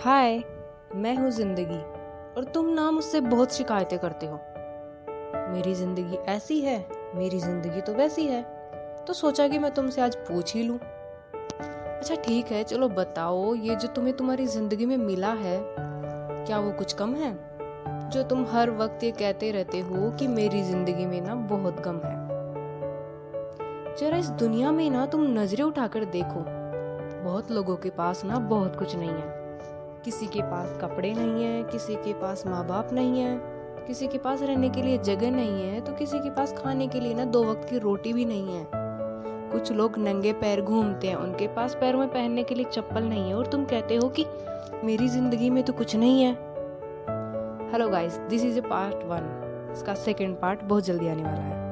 हाय, मैं हूँ ज़िंदगी, और तुम ना मुझसे बहुत शिकायतें करते हो। मेरी ज़िंदगी ऐसी है, मेरी ज़िंदगी तो वैसी है तो सोचा कि मैं तुमसे आज पूछ ही लूँ। अच्छा ठीक है, चलो बताओ, ये जो तुम्हें तुम्हारी ज़िंदगी में मिला है, क्या वो कुछ कम है? जो तुम हर वक्त ये कहते रहते हो कि मेरी ज़िंदगी में ना बहुत कम है। जरा इस दुनिया में ना तुम नज़रें उठाकर देखो, बहुत लोगों के पास ना बहुत कुछ नहीं है। किसी के पास कपड़े नहीं है, किसी के पास माँ बाप नहीं है, किसी के पास रहने के लिए जगह नहीं है तो किसी के पास खाने के लिए ना दो वक्त की रोटी भी नहीं है। कुछ लोग नंगे पैर घूमते हैं, उनके पास पैर में पहनने के लिए चप्पल नहीं है, और तुम कहते हो कि मेरी ज़िंदगी में तो कुछ नहीं है। Hello guys this is a part one इसका सेकेंड पार्ट बहुत जल्दी आने वाला है।